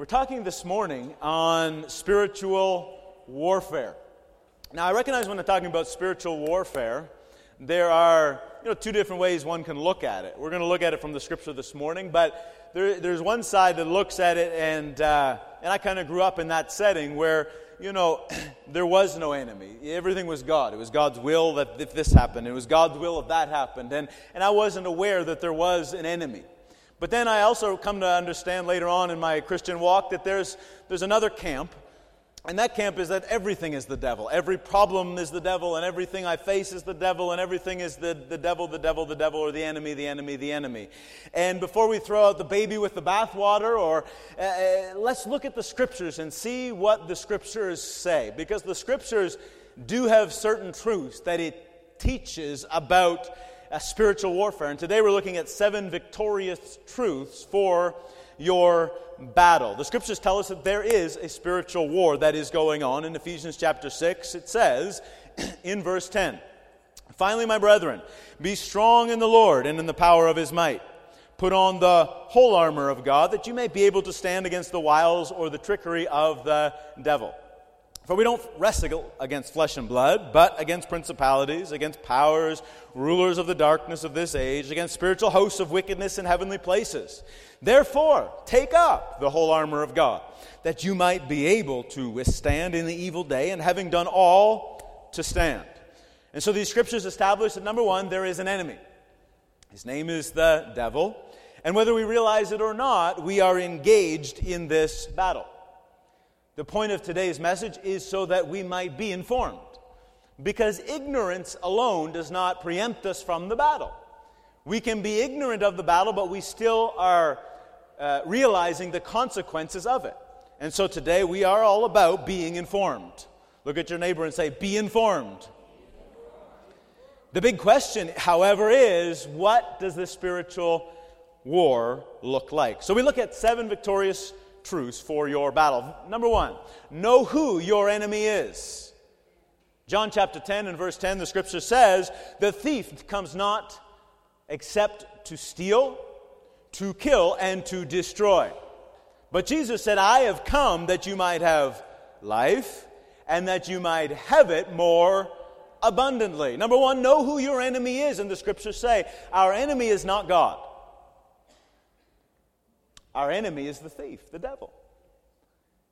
We're talking this morning on spiritual warfare. Now, I recognize when I'm talking about spiritual warfare, there are you know, two different ways one can look at it. We're going to look at it from the scripture this morning, but there, there's one side that looks at it, and, uh, and I kind of grew up in that setting where, you know, there was no enemy. Everything was God. It was God's will that if this happened, it was God's will if that happened. And, and I wasn't aware that there was an enemy. But then I also come to understand later on in my Christian walk that there's, there's another camp. And that camp is that everything is the devil. Every problem is the devil, and everything I face is the devil, and everything is the, the devil, the devil, the devil, or the enemy, the enemy, the enemy. And before we throw out the baby with the bathwater, or uh, uh let's look at the scriptures and see what the scriptures say. Because the scriptures do have certain truths that it teaches about a spiritual warfare. And today we're looking at seven victorious truths for your battle. The scriptures tell us that there is a spiritual war that is going on. In Ephesians chapter 6, it says in verse 10 Finally, my brethren, be strong in the Lord and in the power of his might. Put on the whole armor of God that you may be able to stand against the wiles or the trickery of the devil. For we don't wrestle against flesh and blood, but against principalities, against powers, rulers of the darkness of this age, against spiritual hosts of wickedness in heavenly places. Therefore, take up the whole armor of God, that you might be able to withstand in the evil day, and having done all, to stand. And so these scriptures establish that number one, there is an enemy. His name is the devil. And whether we realize it or not, we are engaged in this battle. The point of today's message is so that we might be informed. Because ignorance alone does not preempt us from the battle. We can be ignorant of the battle, but we still are uh, realizing the consequences of it. And so today we are all about being informed. Look at your neighbor and say, Be informed. The big question, however, is what does this spiritual war look like? So we look at seven victorious truths for your battle. Number one, know who your enemy is. John chapter 10 and verse 10, the scripture says, The thief comes not except to steal, to kill, and to destroy. But Jesus said, I have come that you might have life and that you might have it more abundantly. Number one, know who your enemy is. And the scriptures say, Our enemy is not God. Our enemy is the thief, the devil.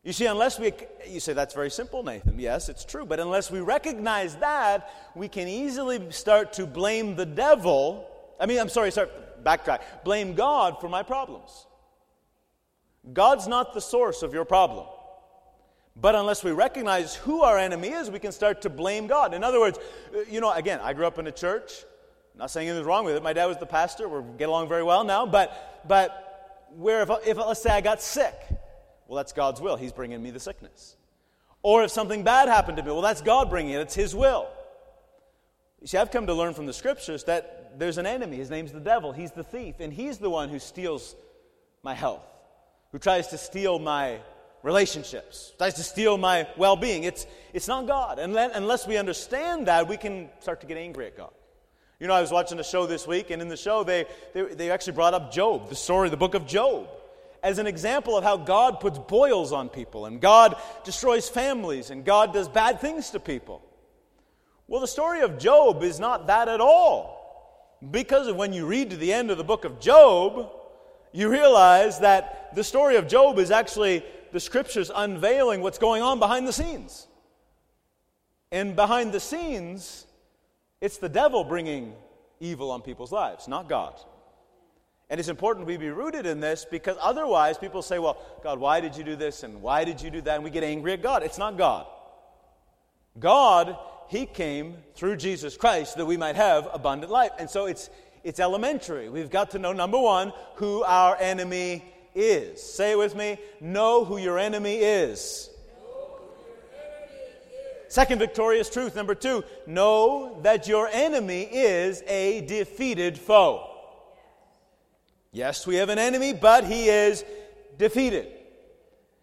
You see, unless we, you say that's very simple, Nathan. Yes, it's true. But unless we recognize that, we can easily start to blame the devil. I mean, I'm sorry, start, backtrack. Blame God for my problems. God's not the source of your problem. But unless we recognize who our enemy is, we can start to blame God. In other words, uh, you know, again, I grew up in a church. I'm not saying anything's wrong with it. My dad was the pastor. We get along very well now. But, but where if, if let's say I got sick, well, that's God's will. He's bringing me the sickness. Or if something bad happened to me, well, that's God bringing it. It's His will. You see, I've come to learn from the scriptures that there's an enemy. His name's the devil. He's the thief, and he's the one who steals my health, who tries to steal my relationships, tries to steal my well being. It's, it's not God. And unless we understand that, we can start to get angry at God. You know, I was watching a show this week, and in the show, they, they, they actually brought up Job, the story, the book of Job, as an example of how God puts boils on people, and God destroys families, and God does bad things to people. Well, the story of Job is not that at all. Because when you read to the end of the book of Job, you realize that the story of Job is actually the scriptures unveiling what's going on behind the scenes. And behind the scenes, it's the devil bringing evil on people's lives, not God. And it's important we be rooted in this because otherwise people say, well, God, why did you do this and why did you do that? And we get angry at God. It's not God. God, He came through Jesus Christ that we might have abundant life. And so it's, it's elementary. We've got to know, number one, who our enemy is. Say it with me know who your enemy is. Second victorious truth, number two, know that your enemy is a defeated foe. Yes, we have an enemy, but he is defeated.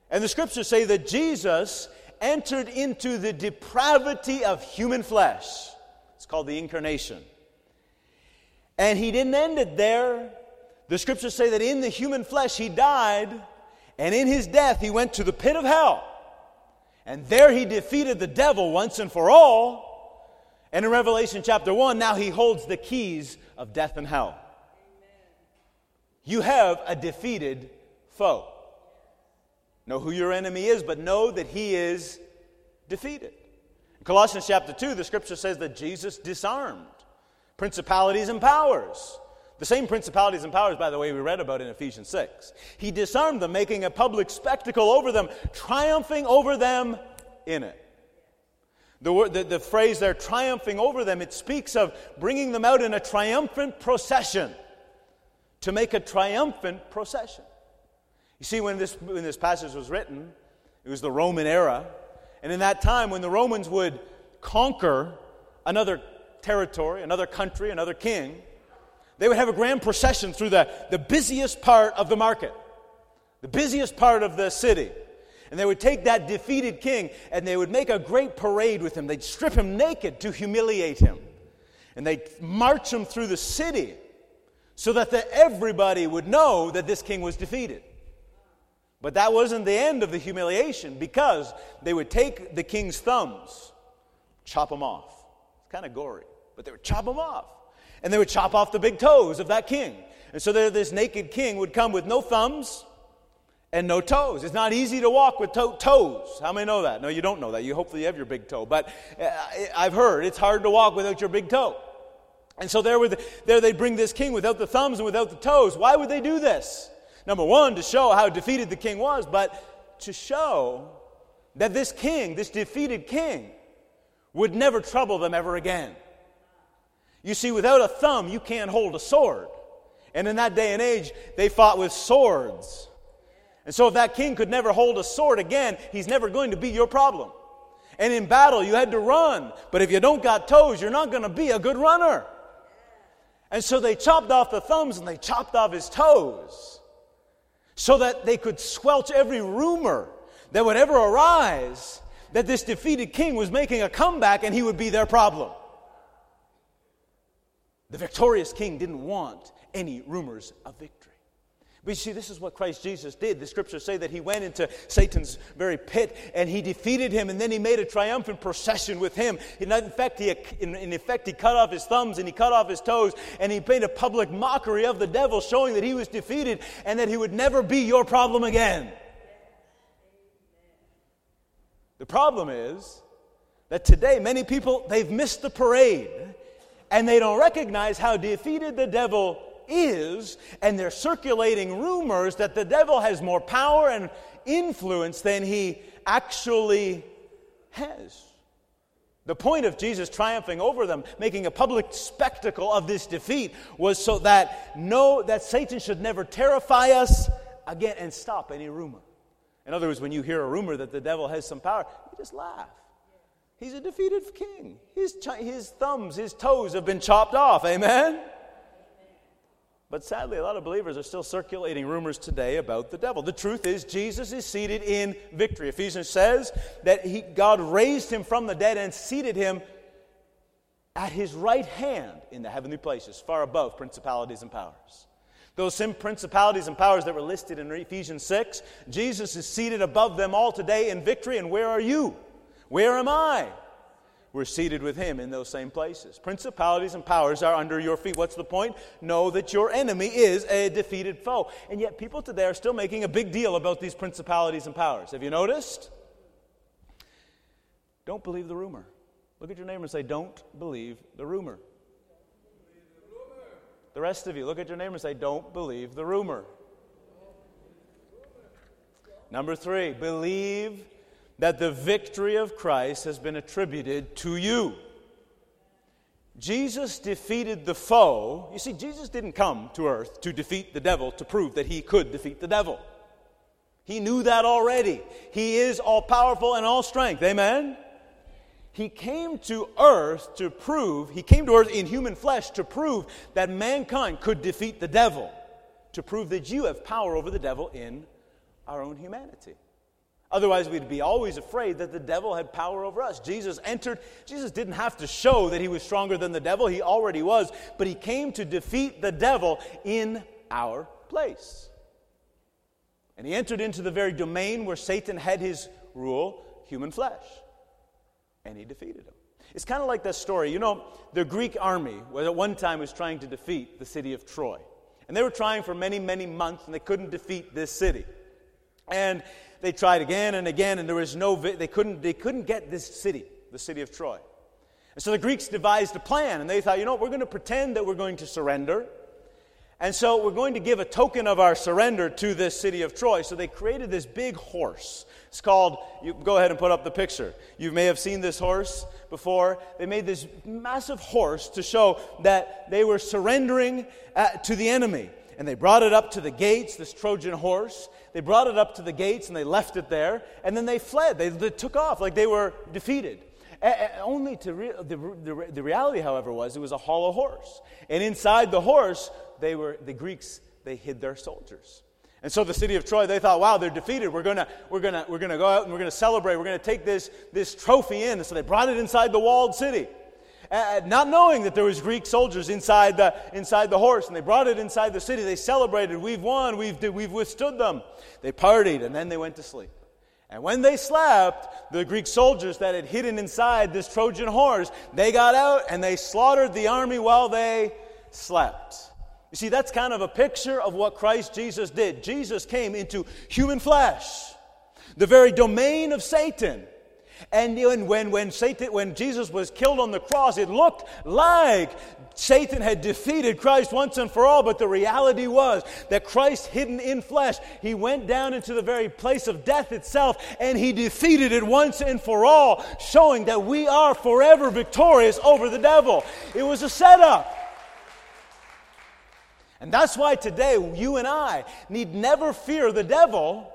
And the scriptures say that Jesus entered into the depravity of human flesh. It's called the incarnation. And he didn't end it there. The scriptures say that in the human flesh he died And in his death, he went to the pit of hell. And there he defeated the devil once and for all. And in Revelation chapter 1, now he holds the keys of death and hell. You have a defeated foe. Know who your enemy is, but know that he is defeated. In Colossians chapter 2, the scripture says that Jesus disarmed principalities and powers. The same principalities and powers, by the way, we read about in Ephesians 6. He disarmed them, making a public spectacle over them, triumphing over them in it. The, word, the, the phrase there, triumphing over them, it speaks of bringing them out in a triumphant procession. To make a triumphant procession. You see, when this, when this passage was written, it was the Roman era. And in that time, when the Romans would conquer another territory, another country, another king, they would have a grand procession through the, the busiest part of the market, the busiest part of the city. And they would take that defeated king and they would make a great parade with him. They'd strip him naked to humiliate him. And they'd march him through the city so that the, everybody would know that this king was defeated. But that wasn't the end of the humiliation because they would take the king's thumbs, chop them off. It's kind of gory, but they would chop them off. And they would chop off the big toes of that king. And so there, this naked king would come with no thumbs and no toes. It's not easy to walk with to- toes. How many know that? No, you don't know that. You hopefully have your big toe. But uh, I've heard it's hard to walk without your big toe. And so there, would, there they bring this king without the thumbs and without the toes. Why would they do this? Number one, to show how defeated the king was, but to show that this king, this defeated king, would never trouble them ever again. You see, without a thumb, you can't hold a sword. And in that day and age, they fought with swords. And so, if that king could never hold a sword again, he's never going to be your problem. And in battle, you had to run. But if you don't got toes, you're not going to be a good runner. And so they chopped off the thumbs and they chopped off his toes so that they could squelch every rumor that would ever arise that this defeated king was making a comeback and he would be their problem. The victorious king didn't want any rumors of victory. But you see, this is what Christ Jesus did. The scriptures say that he went into Satan's very pit and he defeated him, and then he made a triumphant procession with him. In effect, he, in effect, he cut off his thumbs and he cut off his toes, and he made a public mockery of the devil, showing that he was defeated and that he would never be your problem again. The problem is that today many people they've missed the parade and they don't recognize how defeated the devil is, and they're circulating rumors that the devil has more power and influence than he actually has. The point of Jesus triumphing over them, making a public spectacle of this defeat, was so that no, that Satan should never terrify us again and stop any rumor. In other words, when you hear a rumor that the devil has some power, you just laugh. He's a defeated king. His, his thumbs, his toes have been chopped off. Amen? But sadly, a lot of believers are still circulating rumors today about the devil. The truth is, Jesus is seated in victory. Ephesians says that he, God raised him from the dead and seated him at his right hand in the heavenly places, far above principalities and powers. Those same principalities and powers that were listed in Ephesians 6, Jesus is seated above them all today in victory. And where are you? Where am I? we're seated with him in those same places. Principalities and powers are under your feet. What's the point? Know that your enemy is a defeated foe. And yet, people today are still making a big deal about these principalities and powers. Have you noticed? Don't believe the rumor. Look at your neighbor and say, Don't believe the rumor. The rest of you, look at your neighbor and say, Don't believe the rumor. Number three, believe that the victory of Christ has been attributed to you. Jesus defeated the foe. You see, Jesus didn't come to earth to defeat the devil to prove that he could defeat the devil. He knew that already. He is all powerful and all strength. Amen? He came to earth to prove, he came to earth in human flesh to prove that mankind could defeat the devil, to prove that you have power over the devil in our own humanity. Otherwise, we'd be always afraid that the devil had power over us. Jesus entered, Jesus didn't have to show that he was stronger than the devil, he already was, but he came to defeat the devil in our place. And he entered into the very domain where Satan had his rule, human flesh. And he defeated him. It's kind of like that story. You know, the Greek army was at one time was trying to defeat the city of Troy. And they were trying for many, many months, and they couldn't defeat this city. And they tried again and again, and there was no, they couldn't, they couldn't get this city, the city of Troy. And so the Greeks devised a plan, and they thought, you know, we're going to pretend that we're going to surrender. And so we're going to give a token of our surrender to this city of Troy. So they created this big horse. It's called, you go ahead and put up the picture. You may have seen this horse before. They made this massive horse to show that they were surrendering uh, to the enemy. And they brought it up to the gates, this Trojan horse. They brought it up to the gates and they left it there. And then they fled. They, they took off like they were defeated. only to re- the, the, the reality, however, was it was a hollow horse. And inside the horse they were, the Greeks, they hid their soldiers. And so the city of Troy, they thought, wow, they're defeated. We're going to we're gonna, we're gonna go out and we're going to celebrate. We're going to take this, this trophy in. And so they brought it inside the walled city. Uh, not knowing that there was Greek soldiers inside the, inside the horse. And they brought it inside the city. They celebrated. We've won. We've, we've withstood them. They partied and then they went to sleep. And when they slept, the Greek soldiers that had hidden inside this Trojan horse, they got out and they slaughtered the army while they slept. You see, that's kind of a picture of what Christ Jesus did. Jesus came into human flesh, the very domain of Satan. And when, when, Satan, when Jesus was killed on the cross, it looked like Satan had defeated Christ once and for all, but the reality was that Christ, hidden in flesh, he went down into the very place of death itself and he defeated it once and for all, showing that we are forever victorious over the devil. It was a setup. And that's why today you and I need never fear the devil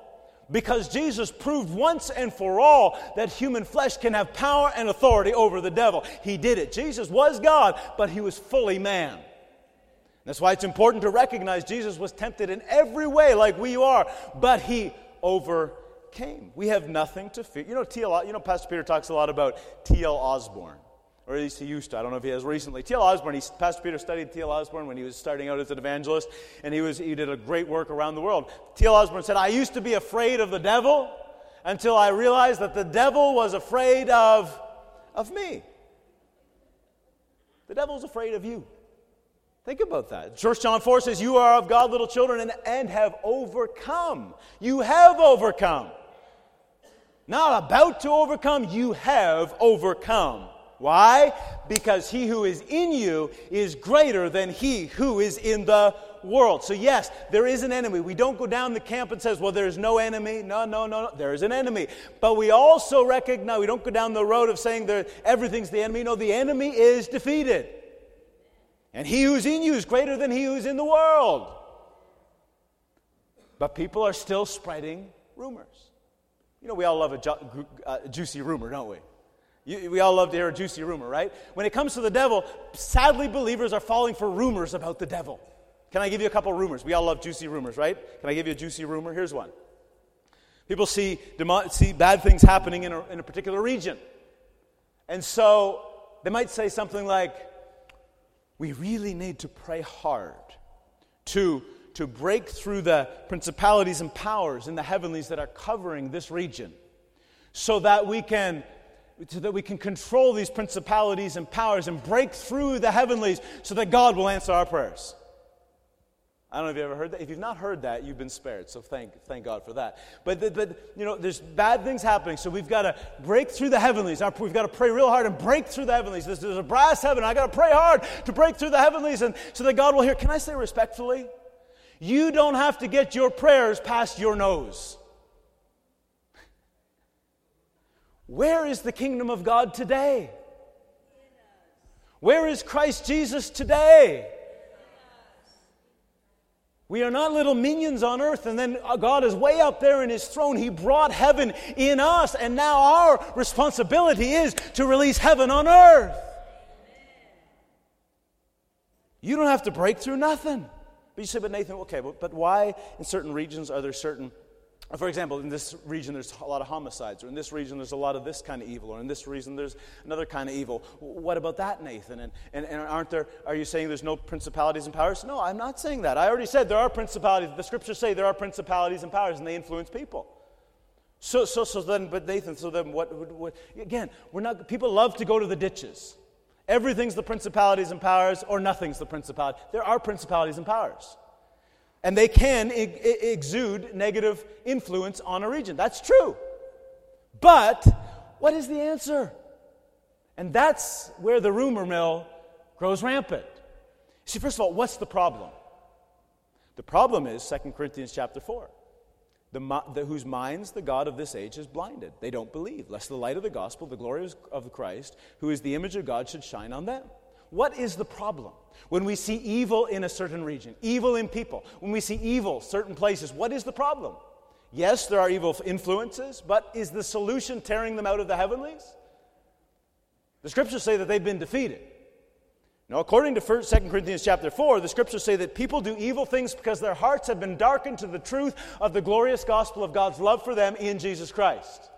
because Jesus proved once and for all that human flesh can have power and authority over the devil. He did it. Jesus was God, but he was fully man. That's why it's important to recognize Jesus was tempted in every way like we are, but he overcame. We have nothing to fear. You know, T.L. You know, Pastor Peter talks a lot about T.L. Osborn or at least he used to. I don't know if he has recently. T.L. Osborn, he, Pastor Peter studied T.L. Osborn when he was starting out as an evangelist, and he, was, he did a great work around the world. T.L. Osborn said, I used to be afraid of the devil until I realized that the devil was afraid of, of me. The devil's afraid of you. Think about that. 1 John 4 says, You are of God, little children, and, and have overcome. You have overcome. Not about to overcome, you have overcome. Why? Because he who is in you is greater than he who is in the world. So, yes, there is an enemy. We don't go down the camp and says, well, there's no enemy. No, no, no, no. There is an enemy. But we also recognize, we don't go down the road of saying that everything's the enemy. No, the enemy is defeated. And he who's in you is greater than he who's in the world. But people are still spreading rumors. You know, we all love a, ju- a uh, juicy rumor, don't we? You, we all love to hear a juicy rumor, right? When it comes to the devil, sadly, believers are falling for rumors about the devil. Can I give you a couple rumors? We all love juicy rumors, right? Can I give you a juicy rumor? Here's one. People see, see bad things happening in a, in a particular region. And so they might say something like, We really need to pray hard to, to break through the principalities and powers in the heavenlies that are covering this region so that we can so that we can control these principalities and powers and break through the heavenlies so that God will answer our prayers. I don't know if you've ever heard that. If you've not heard that, you've been spared. So thank, thank God for that. But, but, you know, there's bad things happening. So we've got to break through the heavenlies. We've got to pray real hard and break through the heavenlies. There's, there's a brass heaven. I got to pray hard to break through the heavenlies and so that God will hear. Can I say respectfully? You don't have to get your prayers past your nose. Where is the kingdom of God today? Where is Christ Jesus today? We are not little minions on earth, and then uh, God is way up there in His throne. He brought heaven in us, and now our responsibility is to release heaven on earth. You don't have to break through nothing. But you say, but Nathan, okay, but, but why in certain regions are there certain for example, in this region there's a lot of homicides, or in this region there's a lot of this kind of evil, or in this region there's another kind of evil. What about that, Nathan? And, and, and aren't there, are you saying there's no principalities and powers? No, I'm not saying that. I already said there are principalities. The scriptures say there are principalities and powers, and they influence people. So, so, so then, but Nathan, so then what, what, what again, we're not, people love to go to the ditches. Everything's the principalities and powers, or nothing's the principality. There are principalities and powers and they can exude negative influence on a region. That's true. But what is the answer? And that's where the rumor mill grows rampant. See, first of all, what's the problem? The problem is 2 Corinthians chapter 4. The, the, whose minds the God of this age has blinded. They don't believe, lest the light of the gospel, the glory of Christ, who is the image of God, should shine on them. What is the problem? When we see evil in a certain region, evil in people, when we see evil certain places, what is the problem? Yes, there are evil influences, but is the solution tearing them out of the heavenlies? The scriptures say that they've been defeated. Now, according to 1, 2 Corinthians chapter 4, the scriptures say that people do evil things because their hearts have been darkened to the truth of the glorious gospel of God's love for them in Jesus Christ.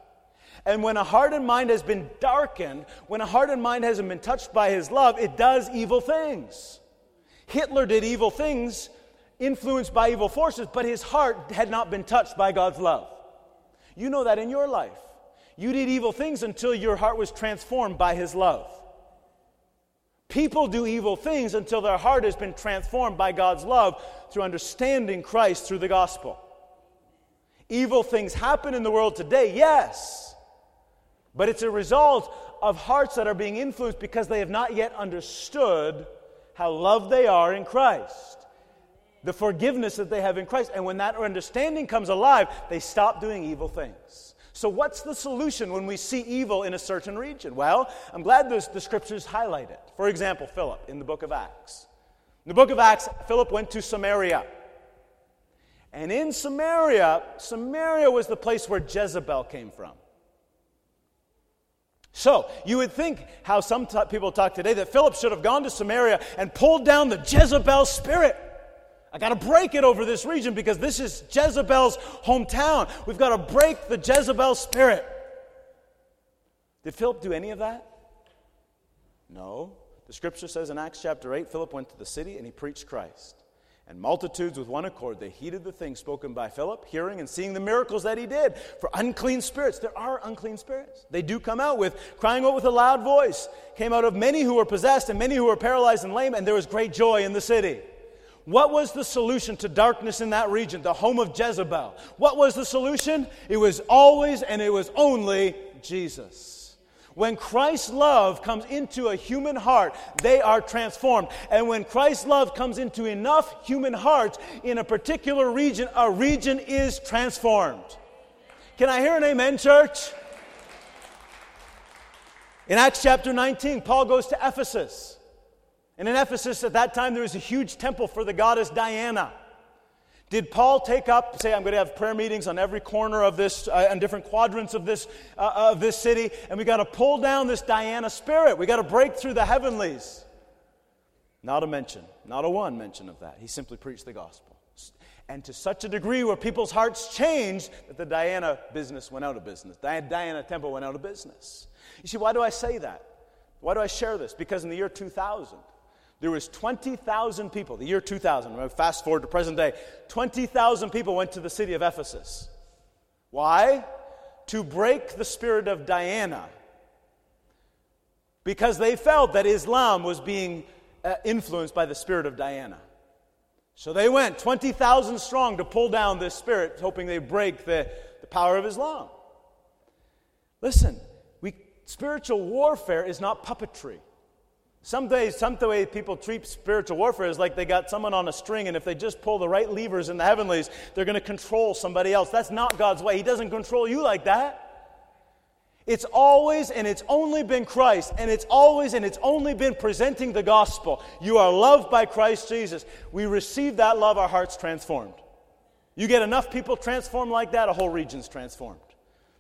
And when a heart and mind has been darkened, when a heart and mind hasn't been touched by his love, it does evil things. Hitler did evil things influenced by evil forces, but his heart had not been touched by God's love. You know that in your life. You did evil things until your heart was transformed by his love. People do evil things until their heart has been transformed by God's love through understanding Christ through the gospel. Evil things happen in the world today, yes. But it's a result of hearts that are being influenced because they have not yet understood how loved they are in Christ. The forgiveness that they have in Christ. And when that understanding comes alive, they stop doing evil things. So, what's the solution when we see evil in a certain region? Well, I'm glad the, the scriptures highlight it. For example, Philip in the book of Acts. In the book of Acts, Philip went to Samaria. And in Samaria, Samaria was the place where Jezebel came from. So, you would think how some t- people talk today that Philip should have gone to Samaria and pulled down the Jezebel spirit. I got to break it over this region because this is Jezebel's hometown. We've got to break the Jezebel spirit. Did Philip do any of that? No. The scripture says in Acts chapter 8 Philip went to the city and he preached Christ. And multitudes with one accord, they heeded the things spoken by Philip, hearing and seeing the miracles that he did. For unclean spirits, there are unclean spirits. They do come out with, crying out with a loud voice, came out of many who were possessed and many who were paralyzed and lame, and there was great joy in the city. What was the solution to darkness in that region, the home of Jezebel? What was the solution? It was always and it was only Jesus. When Christ's love comes into a human heart, they are transformed. And when Christ's love comes into enough human hearts in a particular region, a region is transformed. Can I hear an amen, church? In Acts chapter 19, Paul goes to Ephesus. And in Ephesus at that time, there was a huge temple for the goddess Diana. Did Paul take up, say, I'm going to have prayer meetings on every corner of this, uh, different quadrants of this, uh, of this city, and we got to pull down this Diana spirit. We got to break through the heavenlies. Not a mention, not a one mention of that. He simply preached the gospel. And to such a degree where people's hearts changed that the Diana business went out of business. Diana temple went out of business. You see, why do I say that? Why do I share this? Because in the year 2000, there was 20,000 people, the year 2000, fast forward to present day, 20,000 people went to the city of Ephesus. Why? To break the spirit of Diana. Because they felt that Islam was being uh, influenced by the spirit of Diana. So they went 20,000 strong to pull down this spirit, hoping they break the, the power of Islam. Listen, we, spiritual warfare is not puppetry. Some days, some the way people treat spiritual warfare is like they got someone on a string, and if they just pull the right levers in the heavenlies, they're going to control somebody else. That's not God's way. He doesn't control you like that. It's always and it's only been Christ, and it's always and it's only been presenting the gospel. You are loved by Christ Jesus. We receive that love, our hearts transformed. You get enough people transformed like that, a whole region's transformed.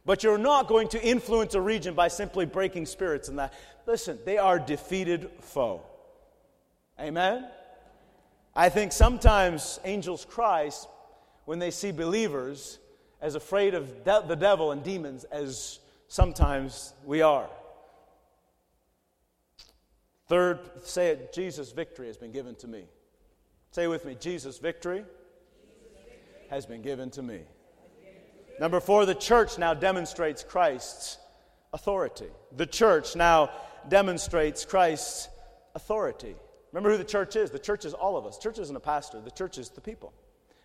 But you're not going to influence a region by simply breaking spirits and that. Listen, they are defeated foe. Amen? I think sometimes angels cry when they see believers as afraid of de- the devil and demons as sometimes we are. Third, say it Jesus' victory has been given to me. Say with me Jesus' victory has been given to me. Number four, the church now demonstrates Christ's authority. The church now demonstrates Christ's authority. Remember who the church is? The church is all of us. Church isn't a pastor, the church is the people.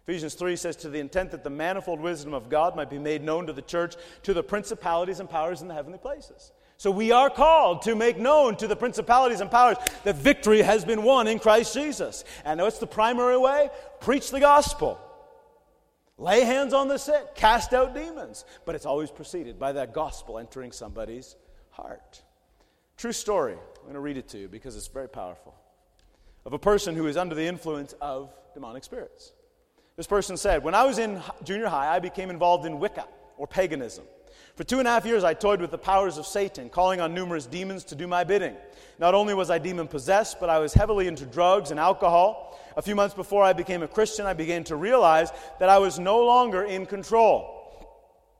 Ephesians 3 says, To the intent that the manifold wisdom of God might be made known to the church, to the principalities and powers in the heavenly places. So we are called to make known to the principalities and powers that victory has been won in Christ Jesus. And what's the primary way? Preach the gospel. Lay hands on the sick, cast out demons. But it's always preceded by that gospel entering somebody's heart. True story. I'm going to read it to you because it's very powerful. Of a person who is under the influence of demonic spirits. This person said, When I was in junior high, I became involved in Wicca, or paganism. For two and a half years, I toyed with the powers of Satan, calling on numerous demons to do my bidding. Not only was I demon possessed, but I was heavily into drugs and alcohol. A few months before I became a Christian, I began to realize that I was no longer in control.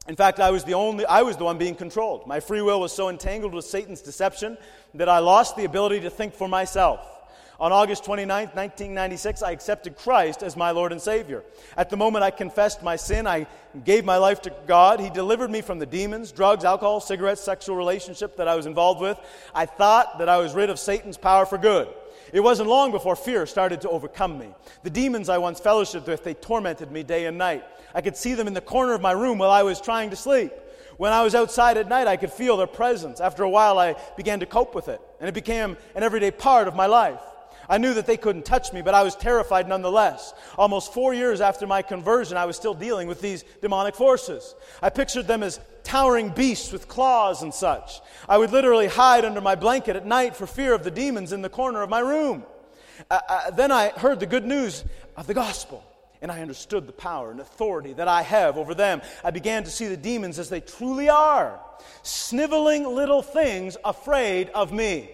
In fact, I was the only I was the one being controlled. My free will was so entangled with Satan's deception that I lost the ability to think for myself. On August 29, 1996, I accepted Christ as my Lord and Savior. At the moment I confessed my sin, I gave my life to God. He delivered me from the demons, drugs, alcohol, cigarettes, sexual relationship that I was involved with. I thought that I was rid of Satan's power for good. It wasn't long before fear started to overcome me. The demons I once fellowshiped with, they tormented me day and night. I could see them in the corner of my room while I was trying to sleep. When I was outside at night, I could feel their presence. After a while, I began to cope with it, and it became an everyday part of my life. I knew that they couldn't touch me, but I was terrified nonetheless. Almost four years after my conversion, I was still dealing with these demonic forces. I pictured them as towering beasts with claws and such. I would literally hide under my blanket at night for fear of the demons in the corner of my room. Uh, uh, then I heard the good news of the gospel. And I understood the power and authority that I have over them. I began to see the demons as they truly are sniveling little things afraid of me.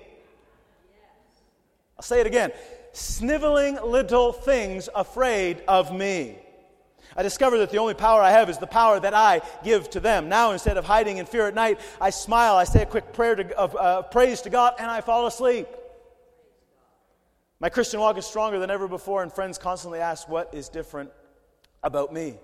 I'll say it again sniveling little things afraid of me. I discover that the only power I have is the power that I give to them. Now, instead of hiding in fear at night, I smile, I say a quick prayer to, of uh, praise to God, and I fall asleep. My Christian walk is stronger than ever before, and friends constantly ask, What is different about me?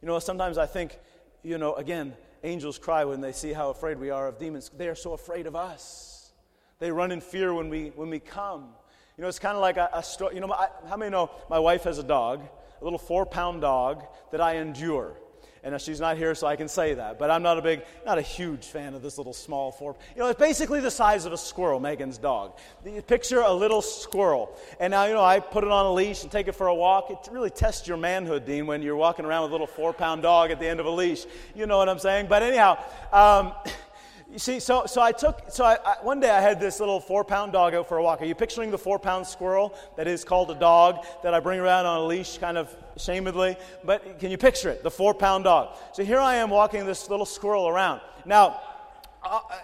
You know, sometimes I think, you know, again, angels cry when they see how afraid we are of demons. They are so afraid of us. They run in fear when we, when we come. You know, it's kind of like a, a story. You know, I, how many know my wife has a dog, a little four pound dog that I endure? And she's not here, so I can say that. But I'm not a big, not a huge fan of this little small four. You know, it's basically the size of a squirrel, Megan's dog. Picture a little squirrel. And now, you know, I put it on a leash and take it for a walk. It really tests your manhood, Dean, when you're walking around with a little four pound dog at the end of a leash. You know what I'm saying? But anyhow, um, You see, so, so I took, so I, I, one day I had this little four pound dog out for a walk. Are you picturing the four pound squirrel that is called a dog that I bring around on a leash kind of shamedly? But can you picture it? The four pound dog. So here I am walking this little squirrel around. Now, uh, uh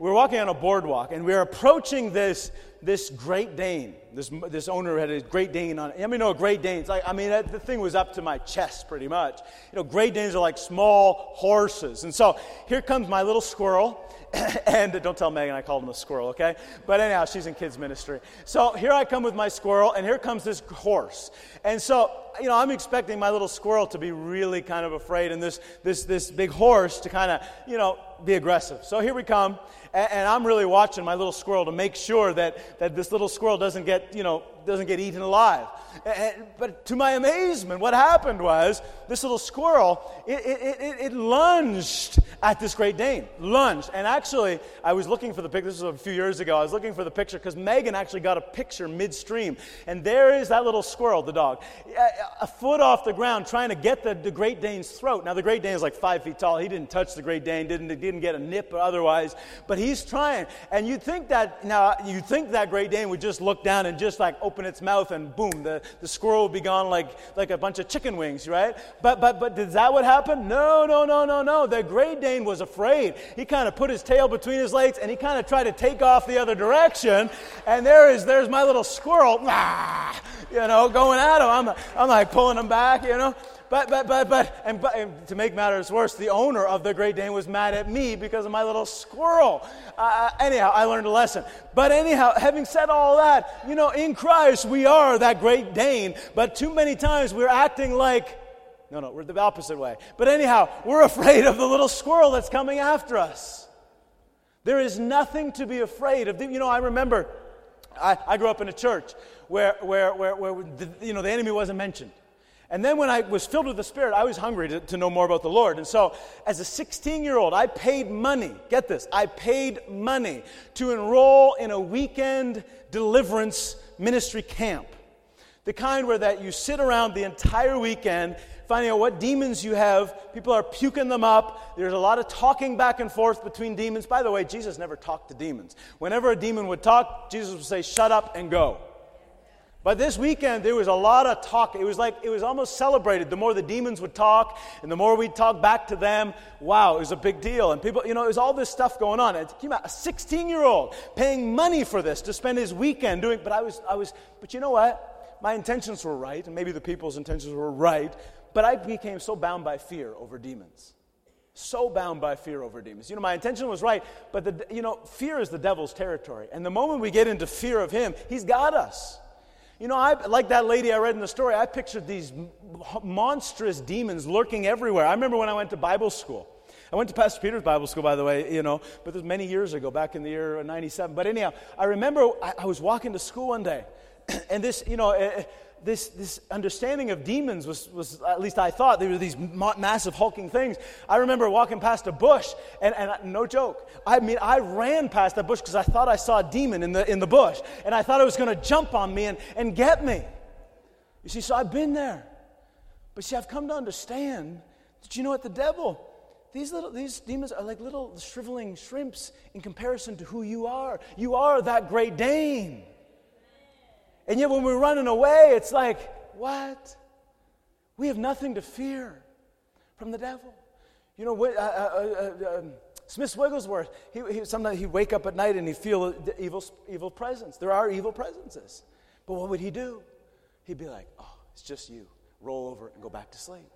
we're walking on a boardwalk and we're approaching this, this Great Dane. This, this owner had a Great Dane on it. I mean, no, Great Danes. Like, I mean, that, the thing was up to my chest pretty much. You know, Great Danes are like small horses. And so here comes my little squirrel and don't tell Megan I called him a squirrel, okay? But anyhow, she's in kids' ministry. So here I come with my squirrel, and here comes this horse. And so, you know, I'm expecting my little squirrel to be really kind of afraid, and this, this, this big horse to kind of, you know, be aggressive. So here we come, and, and I'm really watching my little squirrel to make sure that, that this little squirrel doesn't get, you know, doesn't get eaten alive. And, but to my amazement, what happened was this little squirrel, it, it, it, it, lunged at this Great Dane. Lunged. And actually, I was looking for the picture, this was a few years ago, I was looking for the picture because Megan actually got a picture midstream. And there is that little squirrel, the dog, a, foot off the ground trying to get the, the Great Dane's throat. Now, the Great Dane is like five feet tall. He didn't touch the Great Dane, didn't, didn't get a nip or otherwise, but he's trying. And you'd think that, now, you'd think that Great Dane would just look down and just like open its mouth and boom, the, the squirrel would be gone like, like a bunch of chicken wings, right? But, but, but did that what happened? No, no, no, no, no. The Great Dane was afraid. He kind of put his tail between his legs and he kind of tried to take off the other direction. And there is, there's my little squirrel, ah, you know, going at him. I'm, I'm like pulling them back, you know. but, but, but, but, and, but, and to make matters worse, the owner of the Great Dane was mad at me because of my little squirrel. Uh, anyhow, I learned a lesson. But anyhow, having said all that, you know, in Christ, we are that Great Dane, but too many times we're acting like, no, no, we're the opposite way. But anyhow, we're afraid of the little squirrel that's coming after us. There is nothing to be afraid of. You know, I remember I, I grew up in a church where, where, where, where the, you know, the enemy wasn't mentioned. And then when I was filled with the Spirit, I was hungry to, to know more about the Lord. And so, as a 16 year old, I paid money. Get this I paid money to enroll in a weekend deliverance ministry camp. The kind where that you sit around the entire weekend finding out what demons you have. People are puking them up. There's a lot of talking back and forth between demons. By the way, Jesus never talked to demons. Whenever a demon would talk, Jesus would say, Shut up and go. But this weekend, there was a lot of talk. It was like, it was almost celebrated. The more the demons would talk, and the more we'd talk back to them, wow, it was a big deal. And people, you know, it was all this stuff going on. It came out a 16 year old paying money for this to spend his weekend doing, but I was, I was, but you know what? My intentions were right, and maybe the people's intentions were right, but I became so bound by fear over demons. So bound by fear over demons. You know, my intention was right, but the, you know, fear is the devil's territory. And the moment we get into fear of him, he's got us. You know, I, like that lady I read in the story, I pictured these monstrous demons lurking everywhere. I remember when I went to Bible school. I went to Pastor Peter's Bible school, by the way, you know, but this was many years ago, back in the year 97. But anyhow, I remember I, I was walking to school one day, and this, you know, eh, eh, this, this understanding of demons was, was, at least I thought, they were these massive hulking things. I remember walking past a bush, and, and no joke, I mean, I ran past that bush because I thought I saw a demon in the, in the bush, and I thought it was going to jump on me and, and get me. You see, so I've been there. But see, I've come to understand that you know what? The devil, these, little, these demons are like little shriveling shrimps in comparison to who you are. You are that great Dane. And yet, when we're running away, it's like, what? We have nothing to fear from the devil. You know, uh, uh, uh, uh um, Smith Wigglesworth, he, he, sometimes he'd wake up at night and he'd feel evil, evil presence. There are evil presences. But what would he do? He'd be like, oh, it's just you. Roll over and go back to sleep.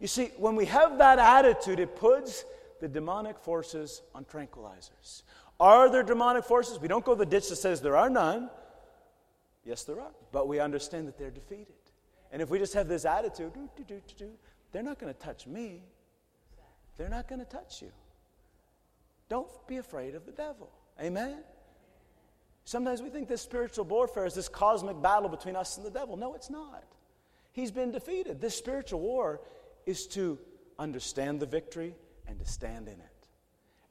You see, when we have that attitude, it puts the demonic forces on tranquilizers. Are there demonic forces? We don't go the ditch that says there are none. Yes, there are. But we understand that they're defeated. And if we just have this attitude, doo, doo, doo, they're not going to touch me. They're not going to touch you. Don't be afraid of the devil. Amen? Sometimes we think this spiritual warfare is this cosmic battle between us and the devil. No, it's not. He's been defeated. This spiritual war is to understand the victory and to stand in it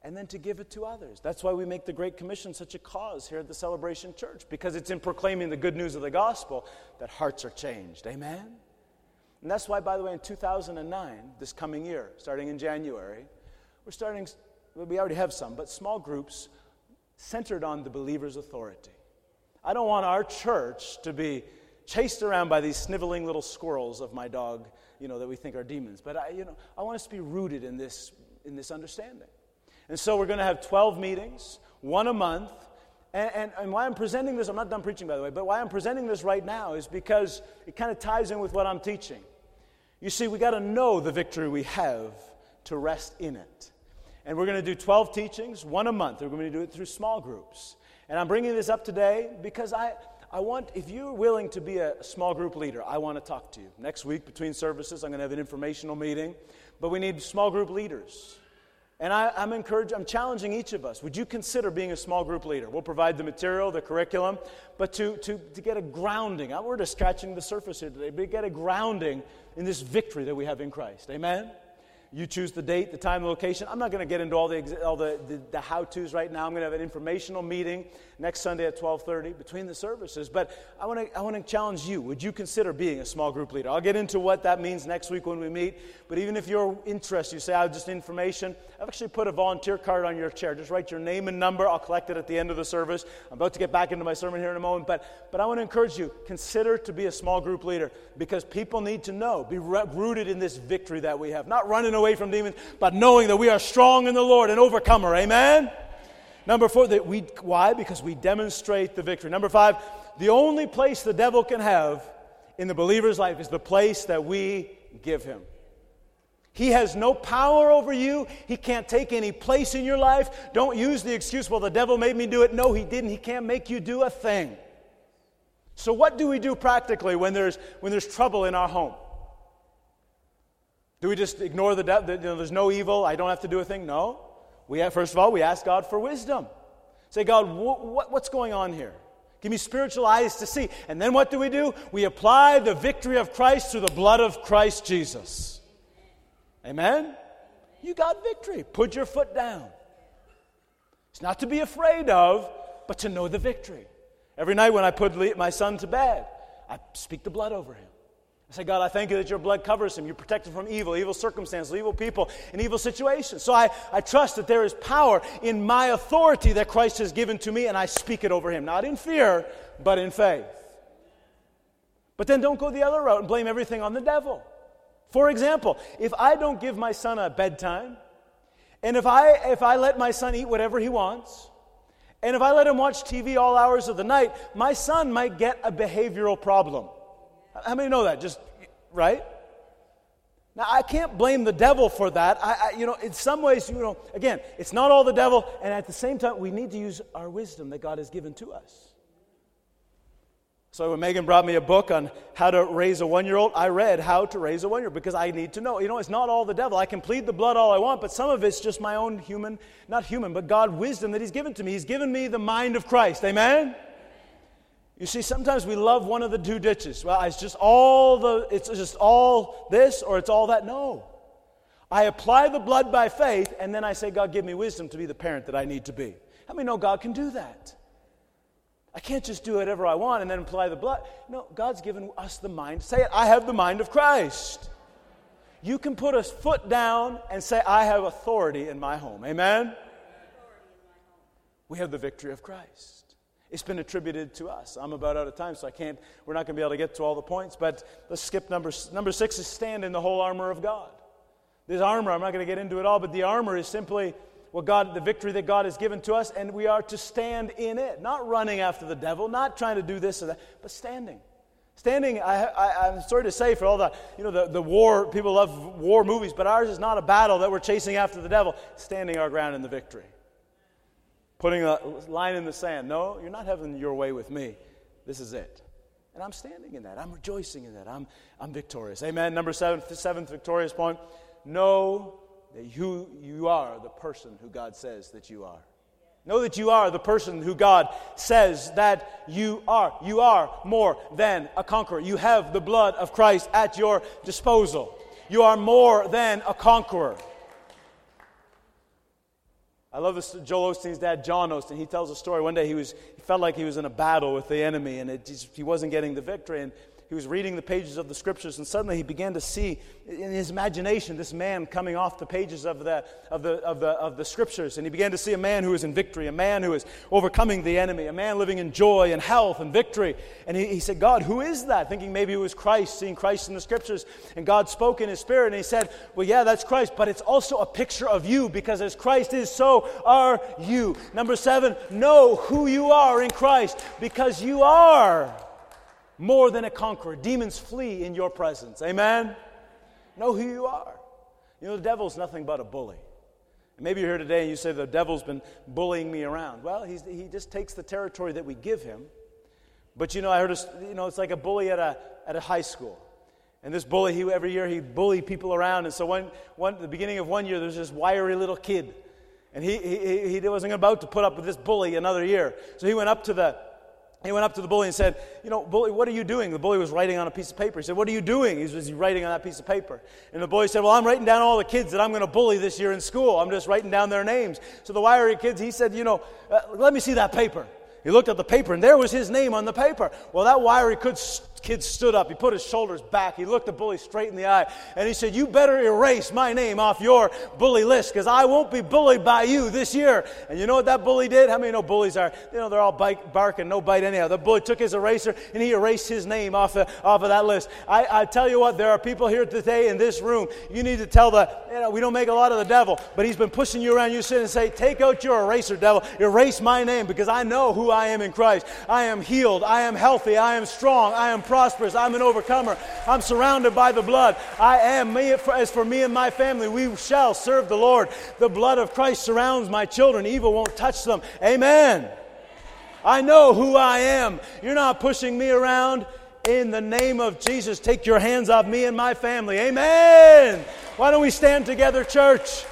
and then to give it to others. That's why we make the Great Commission such a cause here at the Celebration Church, because it's in proclaiming the good news of the gospel that hearts are changed. Amen? And that's why, by the way, in 2009, this coming year, starting in January, we're starting, we already have some, but small groups centered on the believer's authority. I don't want our church to be chased around by these sniveling little squirrels of my dog, you know, that we think are demons. But I, you know, I want us to be rooted in this, in this understanding. And so we're going to have 12 meetings, one a month. And, and, and, why I'm presenting this, I'm not done preaching by the way, but why I'm presenting this right now is because it kind of ties in with what I'm teaching. You see, we got to know the victory we have to rest in it. And we're going to do 12 teachings, one a month. We're going to do it through small groups. And I'm bringing this up today because I, I want, if you're willing to be a small group leader, I want to talk to you. Next week, between services, I'm going to have an informational meeting. But we need small group leaders. And I, am encouraging, I'm challenging each of us. Would you consider being a small group leader? We'll provide the material, the curriculum, but to, to, to get a grounding. We're just scratching the surface here today, but get a grounding in this victory that we have in Christ. Amen? You choose the date, the time, the location. I'm not going to get into all the, all the, the, the how-tos right now. I'm going to have an informational meeting next Sunday at 12:30 between the services. But I want to I want to challenge you. Would you consider being a small group leader? I'll get into what that means next week when we meet. But even if you're interested, you say I have just information. I've actually put a volunteer card on your chair. Just write your name and number. I'll collect it at the end of the service. I'm about to get back into my sermon here in a moment. But but I want to encourage you. Consider to be a small group leader because people need to know, be rooted in this victory that we have, not running away from demons, but knowing that we are strong in the Lord and overcomer. Amen. Number four, that we, why? Because we demonstrate the victory. Number five, the only place the devil can have in the believer's life is the place that we give him. He has no power over you. He can't take any place in your life. Don't use the excuse, well, the devil made me do it. No, he didn't. He can't make you do a thing. So, what do we do practically when there's, when there's trouble in our home? Do we just ignore the devil? You know, there's no evil. I don't have to do a thing? No. We have, first of all, we ask God for wisdom. Say, God, wh- wh- what's going on here? Give me spiritual eyes to see. And then what do we do? We apply the victory of Christ through the blood of Christ Jesus. Amen? You got victory. Put your foot down. It's not to be afraid of, but to know the victory. Every night when I put my son to bed, I speak the blood over him. I say, God, I thank you that your blood covers him. You protect him from evil, evil circumstances, evil people, and evil situations. So I, I trust that there is power in my authority that Christ has given to me, and I speak it over him, not in fear, but in faith. But then don't go the other route and blame everything on the devil. For example, if I don't give my son a bedtime, and if I, if I let my son eat whatever he wants, and if I let him watch TV all hours of the night, my son might get a behavioral problem. How many know that? Just, right? Now, I can't blame the devil for that. I, I, you know, in some ways, you know, again, it's not all the devil, and at the same time, we need to use our wisdom that God has given to us. So when Megan brought me a book on how to raise a one-year-old, I read how to raise a one-year-old because I need to know. You know, it's not all the devil. I can plead the blood all I want, but some of it's just my own human, not human, but God wisdom that He's given to me. He's given me the mind of Christ. Amen. You see, sometimes we love one of the two ditches. Well, it's just all the, it's just all this or it's all that. No. I apply the blood by faith, and then I say, God, give me wisdom to be the parent that I need to be. How many know God can do that? I can't just do whatever I want and then apply the blood. No, God's given us the mind. Say it, I have the mind of Christ. You can put a foot down and say, I have authority in my home. Amen? We have the victory of Christ. It's been attributed to us. I'm about out of time, so I can't, we're not going to be able to get to all the points, but let's skip number, number six is stand in the whole armor of God. This armor, I'm not going to get into it all, but the armor is simply what God, the victory that God has given to us, and we are to stand in it, not running after the devil, not trying to do this or that, but standing. Standing, I, am sorry to say, for all the, you know, the, the war, people love war movies, but ours is not a battle that we're chasing after the devil, standing our ground in the victory putting a line in the sand. No, you're not having your way with me. This is it. And I'm standing in that. I'm rejoicing in that. I'm, I'm victorious. Amen. Number seven, seventh victorious point know that you, you are the person who God says that you are. Know that you are the person who God says that you are. You are more than a conqueror. You have the blood of Christ at your disposal. You are more than a conqueror. I love this. Joel Osteen's dad, John Osteen. He tells a story. One day he was he felt like he was in a battle with the enemy, and it he wasn't getting the victory. And he was reading the pages of the scriptures, and suddenly he began to see in his imagination this man coming off the pages of the, of the, of the, of the scriptures. And he began to see a man who was in victory, a man who was overcoming the enemy, a man living in joy and health and victory. And he, he said, God, who is that? Thinking maybe it was Christ, seeing Christ in the scriptures. And God spoke in his spirit, and he said, Well, yeah, that's Christ, but it's also a picture of you, because as Christ is, so are you. Number seven, know who you are in Christ, because you are more than a conqueror. Demons flee in your presence. Amen? Know who you are. You know, the devil's nothing but a bully. Maybe you're here today and you say, the devil's been bullying me around. Well, he just takes the territory that we give him. But you know, I heard, a, you know, it's like a bully at a, at a high school. And this bully, he, every year he'd bully people around. And so one, one, the beginning of one year, there's this wiry little kid. And he, he, he wasn't about to put up with this bully another year. So he went up to the, he went up to the bully and said, You know, bully, what are you doing? The bully was writing on a piece of paper. He said, What are you doing? He was writing on that piece of paper. And the bully said, Well, I'm writing down all the kids that I'm going to bully this year in school. I'm just writing down their names. So the wiry kids, he said, You know, uh, let me see that paper. He looked at the paper, and there was his name on the paper. Well, that wiry kid kid stood up. He put his shoulders back. He looked the bully straight in the eye. And he said, You better erase my name off your bully list because I won't be bullied by you this year. And you know what that bully did? How many know bullies are? You know, they're all bite, barking, no bite anyhow. The bully took his eraser and he erased his name off of, off of that list. I, I tell you what, there are people here today in this room. You need to tell the, you know, we don't make a lot of the devil, but he's been pushing you around. You sit and say, Take out your eraser, devil. Erase my name because I know who I am in Christ. I am healed. I am healthy. I am strong. I am prosperous. I'm an overcomer. I'm surrounded by the blood. I am. Me, as for me and my family, we shall serve the Lord. The blood of Christ surrounds my children. Evil won't touch them. Amen. I know who I am. You're not pushing me around. In the name of Jesus, take your hands off me and my family. Amen. Why don't we stand together, church?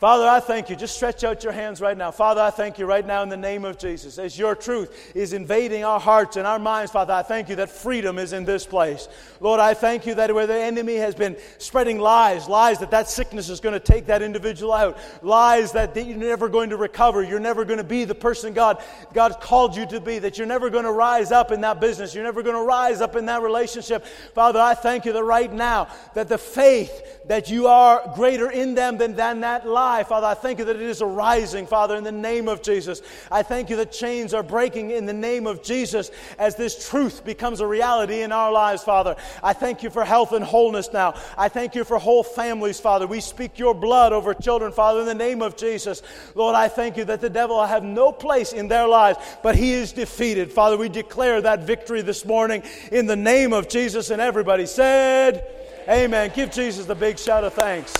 Father, I thank you. Just stretch out your hands right now. Father, I thank you right now in the name of Jesus. As your truth is invading our hearts and our minds, Father, I thank you that freedom is in this place. Lord, I thank you that where the enemy has been spreading lies, lies that that sickness is going to take that individual out, lies that you're never going to recover, you're never going to be the person God, God called you to be, that you're never going to rise up in that business, you're never going to rise up in that relationship. Father, I thank you that right now, that the faith that you are greater in them than, than that lie Father, I thank you that it is arising, Father, in the name of Jesus. I thank you that chains are breaking in the name of Jesus as this truth becomes a reality in our lives, Father. I thank you for health and wholeness now. I thank you for whole families, Father. We speak your blood over children, Father, in the name of Jesus. Lord, I thank you that the devil will have no place in their lives, but he is defeated. Father, we declare that victory this morning in the name of Jesus. And everybody said, Amen. Give Jesus the big shout of thanks.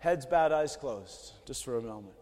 Heads bowed, eyes closed, just for a moment.